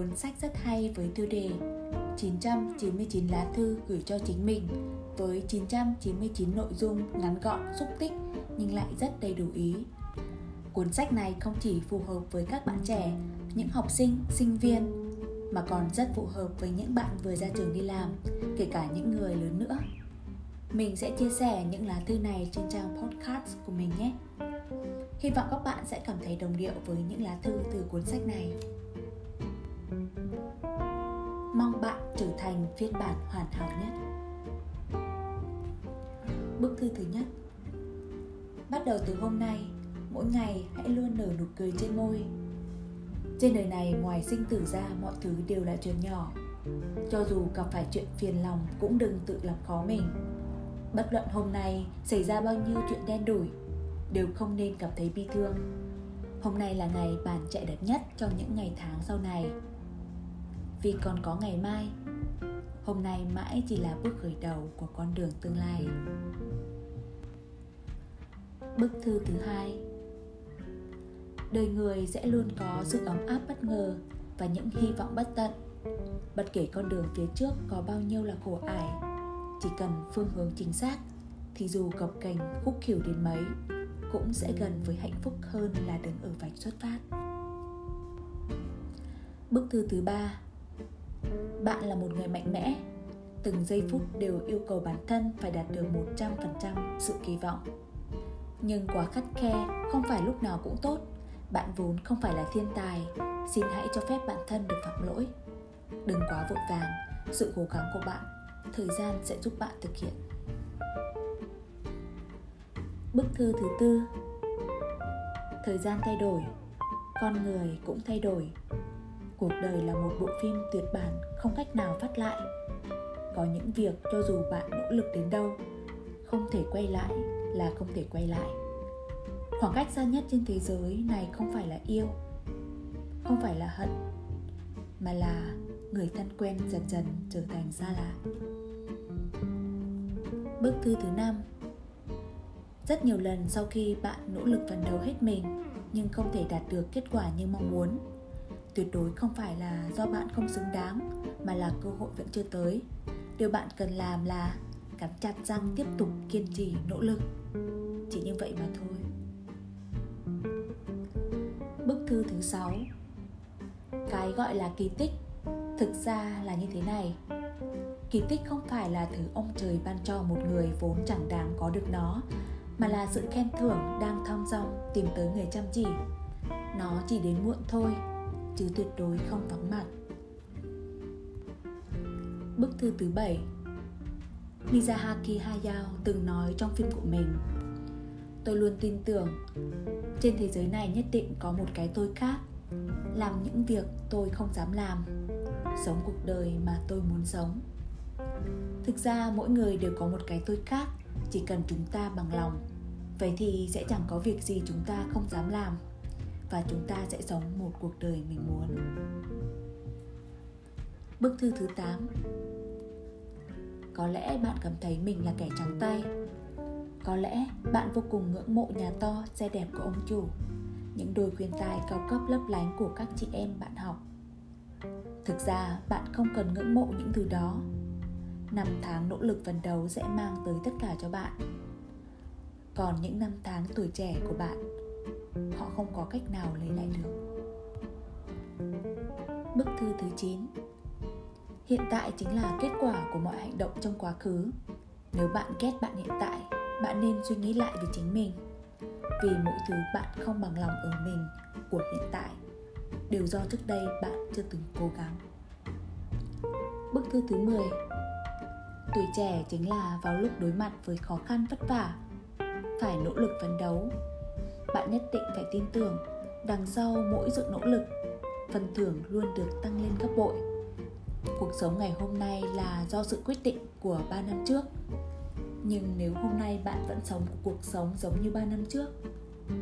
cuốn sách rất hay với tiêu đề 999 lá thư gửi cho chính mình với 999 nội dung ngắn gọn, xúc tích nhưng lại rất đầy đủ ý. Cuốn sách này không chỉ phù hợp với các bạn trẻ, những học sinh, sinh viên mà còn rất phù hợp với những bạn vừa ra trường đi làm, kể cả những người lớn nữa. Mình sẽ chia sẻ những lá thư này trên trang podcast của mình nhé. Hy vọng các bạn sẽ cảm thấy đồng điệu với những lá thư từ cuốn sách này bạn trở thành phiên bản hoàn hảo nhất. Bức thư thứ nhất Bắt đầu từ hôm nay, mỗi ngày hãy luôn nở nụ cười trên môi. Trên đời này ngoài sinh tử ra mọi thứ đều là chuyện nhỏ. Cho dù gặp phải chuyện phiền lòng cũng đừng tự làm khó mình. Bất luận hôm nay xảy ra bao nhiêu chuyện đen đủi, đều không nên cảm thấy bi thương. Hôm nay là ngày bạn chạy đẹp nhất trong những ngày tháng sau này. Vì còn có ngày mai, hôm nay mãi chỉ là bước khởi đầu của con đường tương lai. Bức thư thứ hai Đời người sẽ luôn có sự ấm áp bất ngờ và những hy vọng bất tận. Bất kể con đường phía trước có bao nhiêu là khổ ải, chỉ cần phương hướng chính xác thì dù gập cành khúc khỉu đến mấy cũng sẽ gần với hạnh phúc hơn là đứng ở vạch xuất phát. Bức thư thứ ba bạn là một người mạnh mẽ. Từng giây phút đều yêu cầu bản thân phải đạt được 100% sự kỳ vọng. Nhưng quá khắt khe không phải lúc nào cũng tốt. Bạn vốn không phải là thiên tài. Xin hãy cho phép bản thân được phạm lỗi. Đừng quá vội vàng. Sự cố gắng của bạn, Thời gian sẽ giúp bạn thực hiện. Bức thư thứ tư. Thời gian thay đổi. Con người cũng thay đổi. Cuộc đời là một bộ phim tuyệt bản, không cách nào phát lại. Có những việc cho dù bạn nỗ lực đến đâu, Không thể quay lại là không thể quay lại. Khoảng cách xa nhất trên thế giới này không phải là yêu, Không phải là hận, Mà là người thân quen dần dần trở thành xa lạ. Bức thư thứ năm. Rất nhiều lần sau khi bạn nỗ lực phấn đấu hết mình, nhưng không thể đạt được kết quả như mong muốn tuyệt đối không phải là do bạn không xứng đáng, mà là cơ hội vẫn chưa tới. Điều bạn cần làm là cắn chặt răng tiếp tục kiên trì, nỗ lực. Chỉ như vậy mà thôi. Bức thư thứ sáu. Cái gọi là kỳ tích, thực ra là như thế này. Kỳ tích không phải là thứ ông trời ban cho một người vốn chẳng đáng có được nó, mà là sự khen thưởng đang thong dong tìm tới người chăm chỉ. Nó chỉ đến muộn thôi chứ tuyệt đối không vắng mặt. Bức thư thứ bảy. Mizahaki Hayao từng nói trong phim của mình, Tôi luôn tin tưởng, Trên thế giới này nhất định có một cái tôi khác, Làm những việc tôi không dám làm, Sống cuộc đời mà tôi muốn sống. Thực ra mỗi người đều có một cái tôi khác, Chỉ cần chúng ta bằng lòng, vậy thì sẽ chẳng có việc gì chúng ta không dám làm và chúng ta sẽ sống một cuộc đời mình muốn. Bức thư thứ 8 có lẽ bạn cảm thấy mình là kẻ trắng tay. Có lẽ bạn vô cùng ngưỡng mộ nhà to, xe đẹp của ông chủ, những đôi khuyên tai cao cấp lấp lánh của các chị em bạn học. Thực ra, bạn không cần ngưỡng mộ những thứ đó. Năm tháng nỗ lực phấn đấu sẽ mang tới tất cả cho bạn. Còn những năm tháng tuổi trẻ của bạn họ không có cách nào lấy lại được. Bức thư thứ 9 hiện tại chính là kết quả của mọi hành động trong quá khứ. Nếu bạn ghét bạn hiện tại, bạn nên suy nghĩ lại về chính mình. Vì mỗi thứ bạn không bằng lòng ở mình, của hiện tại, đều do trước đây bạn chưa từng cố gắng. Bức thư thứ 10 tuổi trẻ chính là vào lúc đối mặt với khó khăn vất vả, phải nỗ lực phấn đấu bạn nhất định phải tin tưởng, đằng sau mỗi sự nỗ lực, phần thưởng luôn được tăng lên gấp bội. Cuộc sống ngày hôm nay là do sự quyết định của 3 năm trước. Nhưng nếu hôm nay bạn vẫn sống cuộc sống giống như 3 năm trước,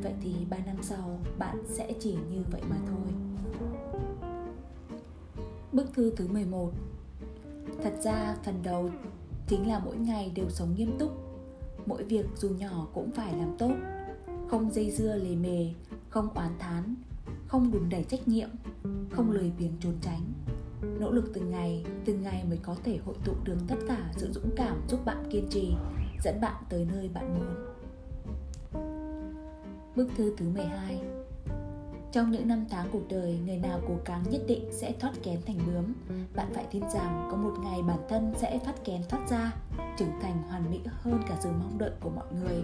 vậy thì 3 năm sau bạn sẽ chỉ như vậy mà thôi. Bức thư thứ 11 Thật ra, phần đầu chính là mỗi ngày đều sống nghiêm túc. Mỗi việc dù nhỏ cũng phải làm tốt không dây dưa lề mề không oán thán không đùn đẩy trách nhiệm không lười biếng trốn tránh nỗ lực từng ngày từng ngày mới có thể hội tụ được tất cả sự dũng cảm giúp bạn kiên trì dẫn bạn tới nơi bạn muốn Bức thư thứ 12 Trong những năm tháng cuộc đời, người nào cố gắng nhất định sẽ thoát kén thành bướm. Bạn phải tin rằng có một ngày bản thân sẽ phát kén thoát ra, trưởng thành hoàn mỹ hơn cả sự mong đợi của mọi người.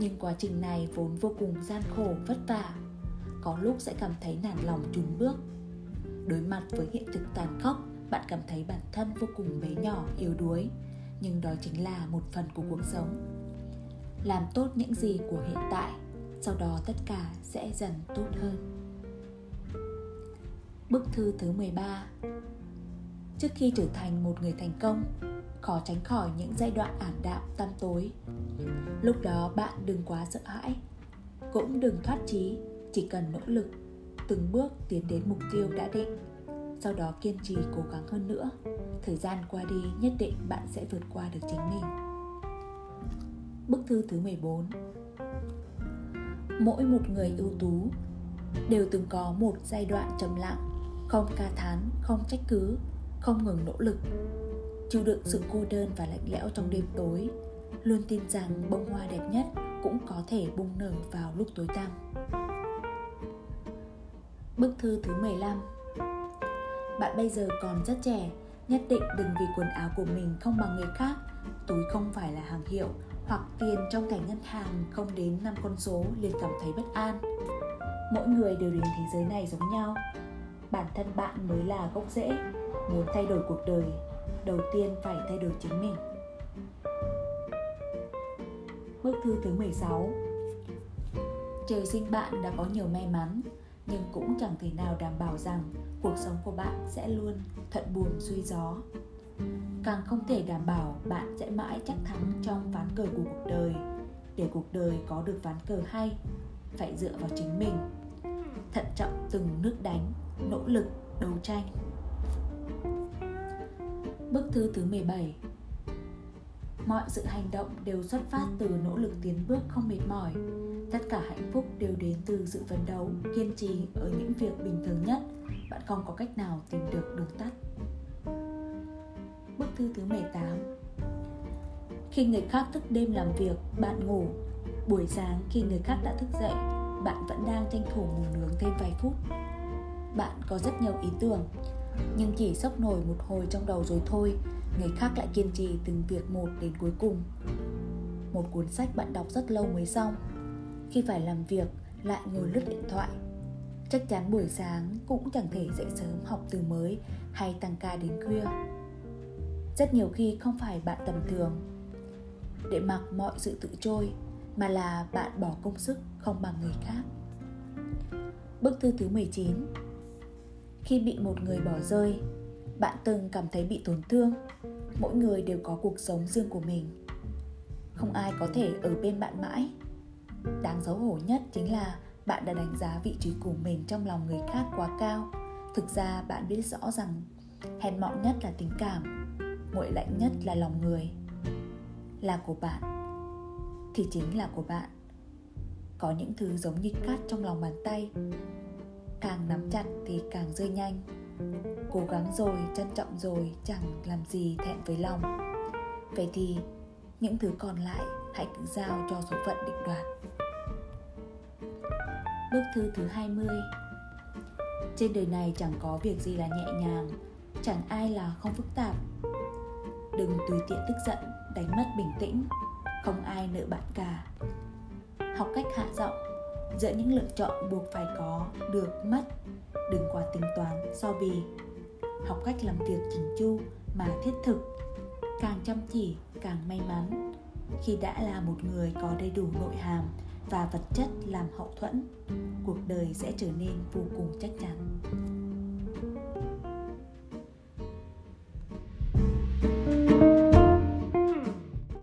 Nhưng quá trình này vốn vô cùng gian khổ, vất vả. Có lúc sẽ cảm thấy nản lòng chùn bước. Đối mặt với hiện thực tàn khốc, bạn cảm thấy bản thân vô cùng bé nhỏ, yếu đuối. Nhưng đó chính là một phần của cuộc sống. Làm tốt những gì của hiện tại sau đó tất cả sẽ dần tốt hơn. Bức thư thứ 13 Trước khi trở thành một người thành công, khó tránh khỏi những giai đoạn ảm đạm tăm tối. Lúc đó bạn đừng quá sợ hãi, cũng đừng thoát chí, chỉ cần nỗ lực, từng bước tiến đến mục tiêu đã định. Sau đó kiên trì cố gắng hơn nữa, thời gian qua đi nhất định bạn sẽ vượt qua được chính mình. Bức thư thứ 14 mỗi một người ưu tú đều từng có một giai đoạn trầm lặng không ca thán không trách cứ không ngừng nỗ lực chịu đựng sự cô đơn và lạnh lẽo trong đêm tối luôn tin rằng bông hoa đẹp nhất cũng có thể bung nở vào lúc tối tăm Bức thư thứ 15 Bạn bây giờ còn rất trẻ, nhất định đừng vì quần áo của mình không bằng người khác, túi không phải là hàng hiệu hoặc tiền trong thẻ ngân hàng không đến năm con số liền cảm thấy bất an. Mỗi người đều đến thế giới này giống nhau. Bản thân bạn mới là gốc rễ. Muốn thay đổi cuộc đời, đầu tiên phải thay đổi chính mình. Bức thư thứ 16 Trời sinh bạn đã có nhiều may mắn, nhưng cũng chẳng thể nào đảm bảo rằng cuộc sống của bạn sẽ luôn thuận buồm xuôi gió. Càng không thể đảm bảo bạn sẽ mãi chắc thắng trong ván cờ của cuộc đời. Để cuộc đời có được ván cờ hay phải dựa vào chính mình. Thận trọng từng nước đánh nỗ lực đấu tranh. Bức thư thứ 17 Mọi sự hành động đều xuất phát từ nỗ lực tiến bước không mệt mỏi. Tất cả hạnh phúc đều đến từ sự phấn đấu, kiên trì ở những việc bình thường nhất. Bạn không có cách nào tìm được đường tắt? Bức thư thứ 18 Khi người khác thức đêm làm việc, bạn ngủ. Buổi sáng khi người khác đã thức dậy, bạn vẫn đang tranh thủ ngủ nướng thêm vài phút. Bạn có rất nhiều ý tưởng, nhưng chỉ sốc nổi một hồi trong đầu rồi thôi Người khác lại kiên trì từng việc một đến cuối cùng. Một cuốn sách bạn đọc rất lâu mới xong. Khi phải làm việc, lại ngồi lướt điện thoại. Chắc chắn buổi sáng cũng chẳng thể dậy sớm học từ mới hay tăng ca đến khuya. Rất nhiều khi không phải bạn tầm thường để mặc mọi sự tự trôi mà là bạn bỏ công sức không bằng người khác. Bức thư thứ 19 khi bị một người bỏ rơi, bạn từng cảm thấy bị tổn thương. Mỗi người đều có cuộc sống riêng của mình. Không ai có thể ở bên bạn mãi. Đáng xấu hổ nhất chính là bạn đã đánh giá vị trí của mình trong lòng người khác quá cao. Thực ra bạn biết rõ rằng hèn mọn nhất là tình cảm nguội lạnh nhất là lòng người là của bạn thì chính là của bạn có những thứ giống như cát trong lòng bàn tay càng nắm chặt thì càng rơi nhanh. Cố gắng rồi, trân trọng rồi, chẳng làm gì thẹn với lòng. Vậy thì, những thứ còn lại hãy cứ giao cho số phận định đoạt. Bức thư thứ 20 Trên đời này chẳng có việc gì là nhẹ nhàng, Chẳng ai là không phức tạp. Đừng tùy tiện tức giận, đánh mất bình tĩnh, không ai nợ bạn cả. Học cách hạ giọng giữa những lựa chọn buộc phải có được mất, đừng quá tính toán, so bì. Học cách làm việc chỉnh chu mà thiết thực, càng chăm chỉ, càng may mắn. Khi đã là một người có đầy đủ nội hàm và vật chất làm hậu thuẫn, cuộc đời sẽ trở nên vô cùng chắc chắn.